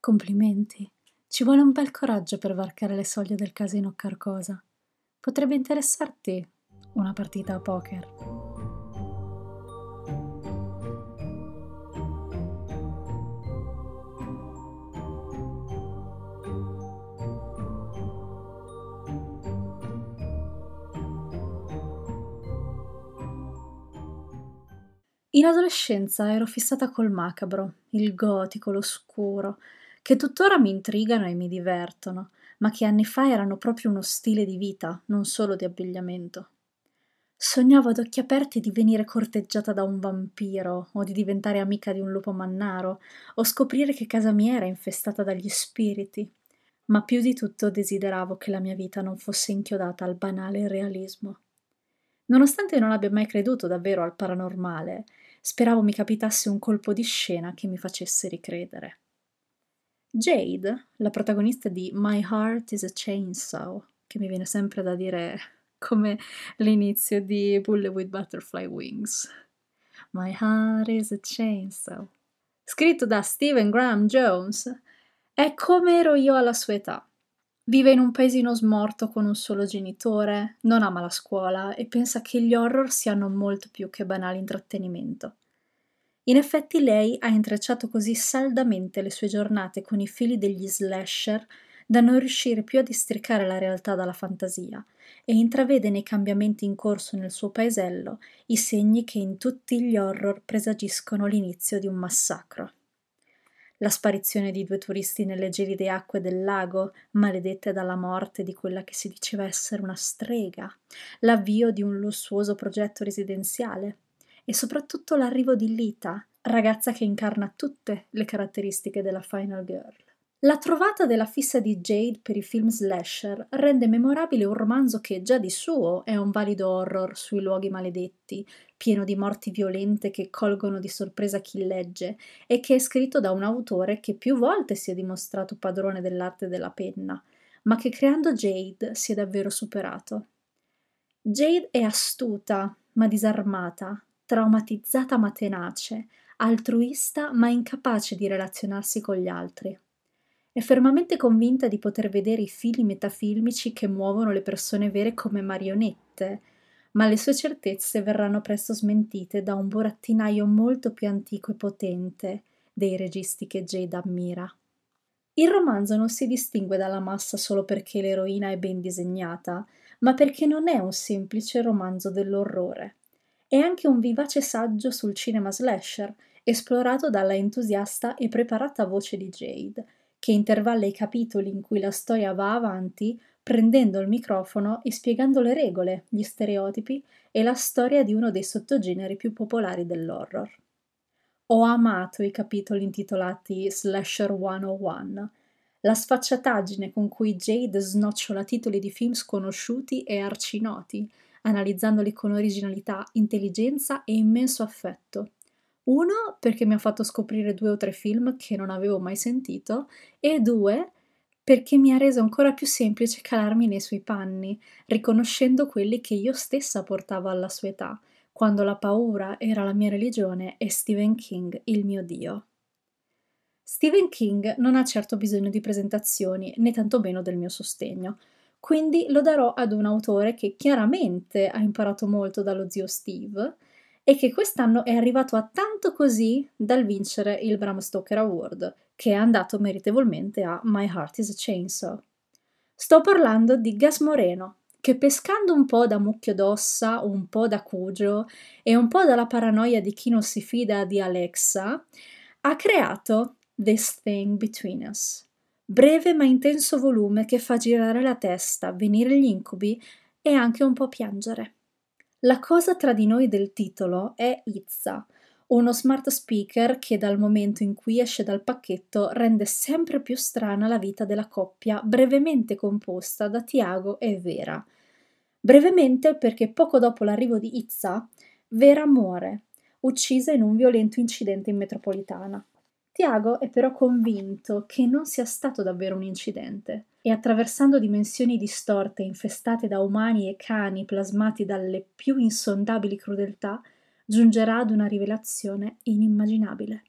Complimenti. Ci vuole un bel coraggio per varcare le soglie del casino Carcosa. Potrebbe interessarti una partita a poker. In adolescenza ero fissata col macabro, il gotico, l'oscuro, che tuttora mi intrigano e mi divertono, ma che anni fa erano proprio uno stile di vita, non solo di abbigliamento. Sognavo ad occhi aperti di venire corteggiata da un vampiro, o di diventare amica di un lupo mannaro, o scoprire che casa mia era infestata dagli spiriti. Ma più di tutto desideravo che la mia vita non fosse inchiodata al banale realismo. Nonostante non abbia mai creduto davvero al paranormale, speravo mi capitasse un colpo di scena che mi facesse ricredere. Jade, la protagonista di My Heart is a Chainsaw, che mi viene sempre da dire come l'inizio di Bullet with Butterfly Wings. My Heart is a Chainsaw. Scritto da Stephen Graham Jones, è come ero io alla sua età Vive in un paesino smorto con un solo genitore, non ama la scuola e pensa che gli horror siano molto più che banale intrattenimento. In effetti lei ha intrecciato così saldamente le sue giornate con i fili degli slasher da non riuscire più a districare la realtà dalla fantasia e intravede nei cambiamenti in corso nel suo paesello i segni che in tutti gli horror presagiscono l'inizio di un massacro. La sparizione di due turisti nelle gelide acque del lago, maledette dalla morte di quella che si diceva essere una strega, l'avvio di un lussuoso progetto residenziale e soprattutto l'arrivo di Lita, ragazza che incarna tutte le caratteristiche della Final Girl. La trovata della fissa di Jade per i film slasher rende memorabile un romanzo che già di suo è un valido horror sui luoghi maledetti, pieno di morti violente che colgono di sorpresa chi legge, e che è scritto da un autore che più volte si è dimostrato padrone dell'arte della penna, ma che creando Jade si è davvero superato. Jade è astuta, ma disarmata, traumatizzata ma tenace, altruista ma incapace di relazionarsi con gli altri. È fermamente convinta di poter vedere i fili metafilmici che muovono le persone vere come marionette, ma le sue certezze verranno presto smentite da un burattinaio molto più antico e potente dei registi che Jade ammira. Il romanzo non si distingue dalla massa solo perché l'eroina è ben disegnata, ma perché non è un semplice romanzo dell'orrore. È anche un vivace saggio sul cinema slasher, esplorato dalla entusiasta e preparata voce di Jade, che intervalla i capitoli in cui la storia va avanti prendendo il microfono e spiegando le regole, gli stereotipi e la storia di uno dei sottogeneri più popolari dell'horror. Ho amato i capitoli intitolati Slasher 101, la sfacciataggine con cui Jade snocciola titoli di film sconosciuti e arcinoti, analizzandoli con originalità, intelligenza e immenso affetto. Uno, perché mi ha fatto scoprire due o tre film che non avevo mai sentito, e due, perché mi ha reso ancora più semplice calarmi nei suoi panni, riconoscendo quelli che io stessa portavo alla sua età, quando la paura era la mia religione e Stephen King il mio Dio. Stephen King non ha certo bisogno di presentazioni, né tantomeno del mio sostegno, quindi lo darò ad un autore che chiaramente ha imparato molto dallo zio Steve, e che quest'anno è arrivato a tanto così dal vincere il Bram Stoker Award, che è andato meritevolmente a My Heart is a Chainsaw. Sto parlando di Gas Moreno, che pescando un po' da mucchio d'ossa, un po' da cugio e un po' dalla paranoia di chi non si fida di Alexa, ha creato This Thing Between Us. Breve ma intenso volume che fa girare la testa, venire gli incubi e anche un po' piangere. La cosa tra di noi del titolo è Izza, uno smart speaker che dal momento in cui esce dal pacchetto rende sempre più strana la vita della coppia brevemente composta da Tiago e Vera. Brevemente perché poco dopo l'arrivo di Izza, Vera muore, uccisa in un violento incidente in metropolitana. Tiago è però convinto che non sia stato davvero un incidente e attraversando dimensioni distorte infestate da umani e cani plasmati dalle più insondabili crudeltà, giungerà ad una rivelazione inimmaginabile.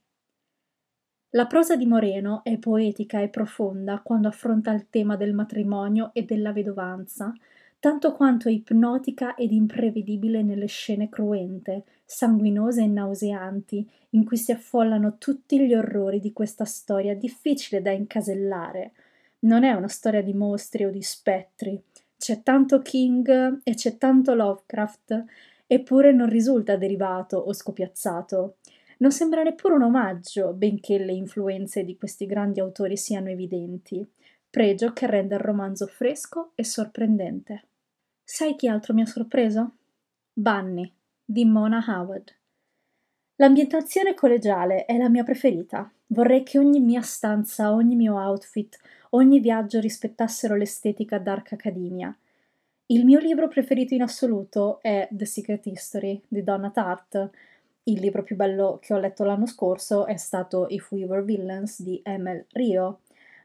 La prosa di Moreno è poetica e profonda quando affronta il tema del matrimonio e della vedovanza, tanto quanto è ipnotica ed imprevedibile nelle scene cruente, sanguinose e nauseanti, in cui si affollano tutti gli orrori di questa storia difficile da incasellare. Non è una storia di mostri o di spettri. C'è tanto King e c'è tanto Lovecraft, eppure non risulta derivato o scopiazzato. Non sembra neppure un omaggio, benché le influenze di questi grandi autori siano evidenti, pregio che rende il romanzo fresco e sorprendente. Sai chi altro mi ha sorpreso? Bunny, di Mona Howard. L'ambientazione collegiale è la mia preferita. Vorrei che ogni mia stanza, ogni mio outfit, ogni viaggio rispettassero l'estetica Dark Academia. Il mio libro preferito in assoluto è The Secret History di Donna Tartt. Il libro più bello che ho letto l'anno scorso è stato If We Were Villains di Emil Rio.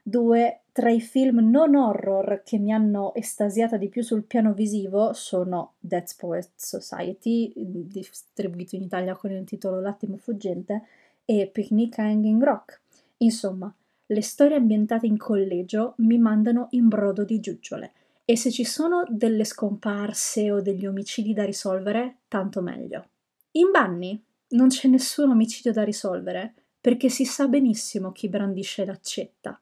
Due tra i film non horror che mi hanno estasiata di più sul piano visivo sono Death Poets Society, distribuito in Italia con il titolo L'attimo fuggente, e Picnic Hanging Rock. Insomma, le storie ambientate in collegio mi mandano in brodo di giuggiole e se ci sono delle scomparse o degli omicidi da risolvere, tanto meglio. In Banni non c'è nessun omicidio da risolvere, perché si sa benissimo chi brandisce l'accetta.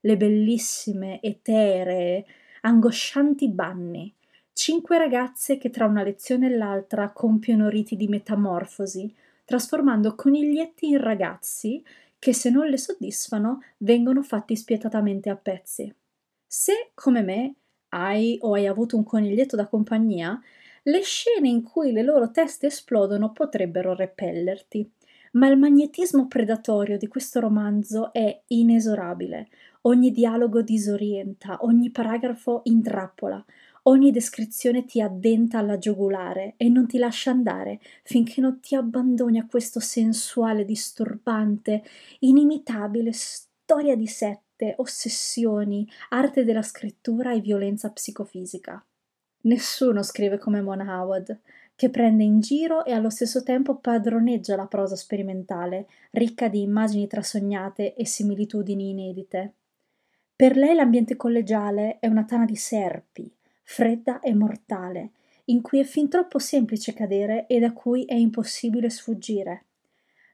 Le bellissime, eteree, angoscianti Banni, cinque ragazze che tra una lezione e l'altra compiono riti di metamorfosi, trasformando coniglietti in ragazzi che se non le soddisfano vengono fatti spietatamente a pezzi. Se, come me, hai o hai avuto un coniglietto da compagnia, le scene in cui le loro teste esplodono potrebbero repellerti. Ma il magnetismo predatorio di questo romanzo è inesorabile. Ogni dialogo disorienta, ogni paragrafo intrappola, ogni descrizione ti addenta alla giugulare e non ti lascia andare finché non ti abbandoni a questo sensuale, disturbante, inimitabile storia di sette ossessioni, arte della scrittura e violenza psicofisica. Nessuno scrive come Mona Howard, che prende in giro e allo stesso tempo padroneggia la prosa sperimentale, ricca di immagini trasognate e similitudini inedite. Per lei l'ambiente collegiale è una tana di serpi, fredda e mortale, in cui è fin troppo semplice cadere e da cui è impossibile sfuggire.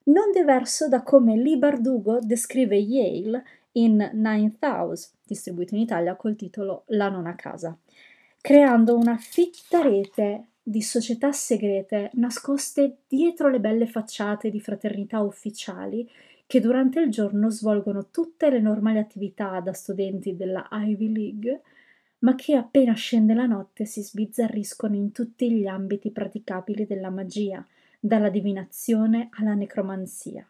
Non diverso da come Lee Bardugo descrive Yale in Ninth House, distribuito in Italia col titolo La nona casa, creando una fitta rete di società segrete nascoste dietro le belle facciate di fraternità ufficiali che durante il giorno svolgono tutte le normali attività da studenti della Ivy League, ma che appena scende la notte si sbizzarriscono in tutti gli ambiti praticabili della magia, dalla divinazione alla necromanzia.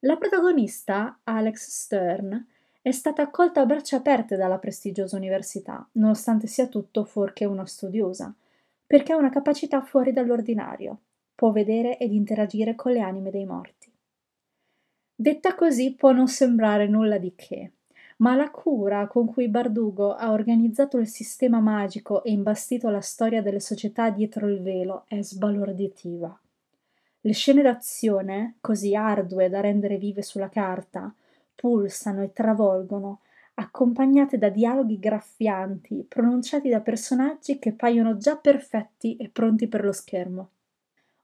La protagonista, Alex Stern, è stata accolta a braccia aperte dalla prestigiosa università, nonostante sia tutto fuorché una studiosa, perché ha una capacità fuori dall'ordinario, può vedere ed interagire con le anime dei morti. Detta così può non sembrare nulla di che, ma la cura con cui Bardugo ha organizzato il sistema magico e imbastito la storia delle società dietro il velo è sbalorditiva. Le scene d'azione, così ardue da rendere vive sulla carta, pulsano e travolgono, accompagnate da dialoghi graffianti, pronunciati da personaggi che paiono già perfetti e pronti per lo schermo.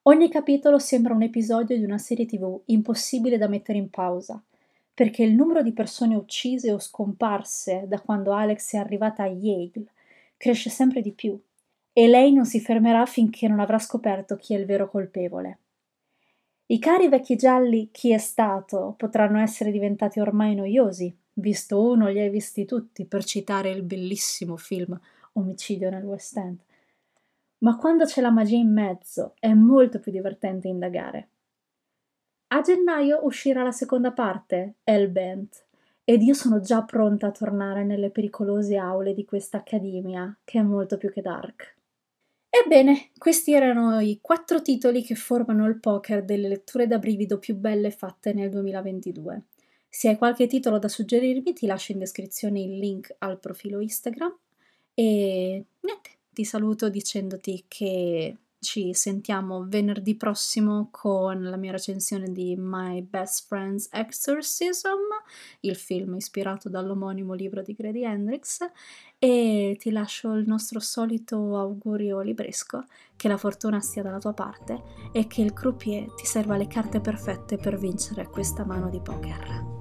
Ogni capitolo sembra un episodio di una serie tv impossibile da mettere in pausa, perché il numero di persone uccise o scomparse da quando Alex è arrivata a Yale cresce sempre di più, e lei non si fermerà finché non avrà scoperto chi è il vero colpevole. I cari vecchi gialli Chi è stato potranno essere diventati ormai noiosi, visto uno li hai visti tutti, per citare il bellissimo film Omicidio nel West End. Ma quando c'è la magia in mezzo è molto più divertente indagare. A gennaio uscirà la seconda parte, Hellbent, ed io sono già pronta a tornare nelle pericolose aule di questa accademia, che è molto più che dark. Ebbene, questi erano i quattro titoli che formano il poker delle letture da brivido più belle fatte nel 2022. Se hai qualche titolo da suggerirmi, ti lascio in descrizione il link al profilo Instagram e niente, ti saluto dicendoti che Ci sentiamo venerdì prossimo con la mia recensione di My Best Friend's Exorcism, il film ispirato dall'omonimo libro di Grady Hendrix, e ti lascio il nostro solito augurio libresco, che la fortuna stia dalla tua parte e che il croupier ti serva le carte perfette per vincere questa mano di poker.